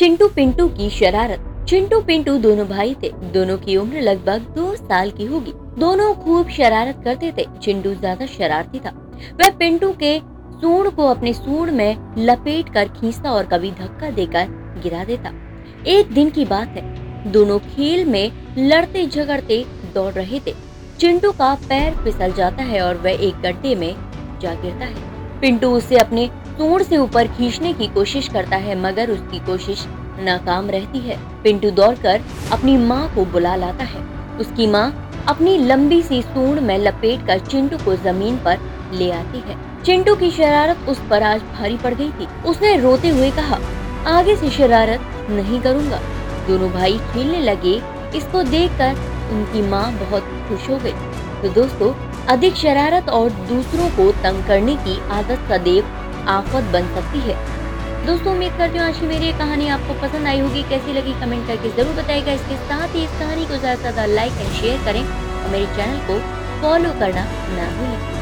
चिंटू पिंटू की शरारत। चिंटू पिंटू दोनों भाई थे। दोनों की उम्र लगभग दो साल की होगी। दोनों खूब शरारत करते थे। चिंटू ज़्यादा शरारती था। वह पिंटू के सूंड को अपने सूंड में लपेट कर खींचता और कभी धक्का देकर गिरा देता। एक दिन की बात है। दोनों खेल में लड़ते झगड़ते दौड़ रहे थे। चिंटू का पैर फिसल जाता है और वह एक गड्ढे में जा गिरता है। पिंटू उसे अपने सूंड से ऊपर खींचने की कोशिश करता है, मगर उसकी कोशिश नाकाम रहती है। पिंटू दौड़कर अपनी माँ को बुला लाता है। उसकी माँ अपनी लंबी सी सूंड में लपेट कर चिंटू को ज़मीन पर ले आती है। चिंटू की शरारत उस पर आज भारी पड़ गई थी। उसने रोते हुए कहा, आगे से शरारत नहीं करूँगा। दोनों भाई खेलने लगे। इसको देखकर उनकी माँ बहुत खुश हो गई। तो दोस्तों अधिक शरारत और दूसरों को तंग करने की आदत सदैव आफत बन सकती है। दोस्तों, उम्मीद करती हूँ आज की मेरी कहानी आपको पसंद आई होगी। कैसी लगी कमेंट करके ज़रूर बताएगा इसके साथ ही इस कहानी को ज़्यादा से ज़्यादा लाइक एंड शेयर करें और मेरे चैनल को फॉलो करना ना भूलें।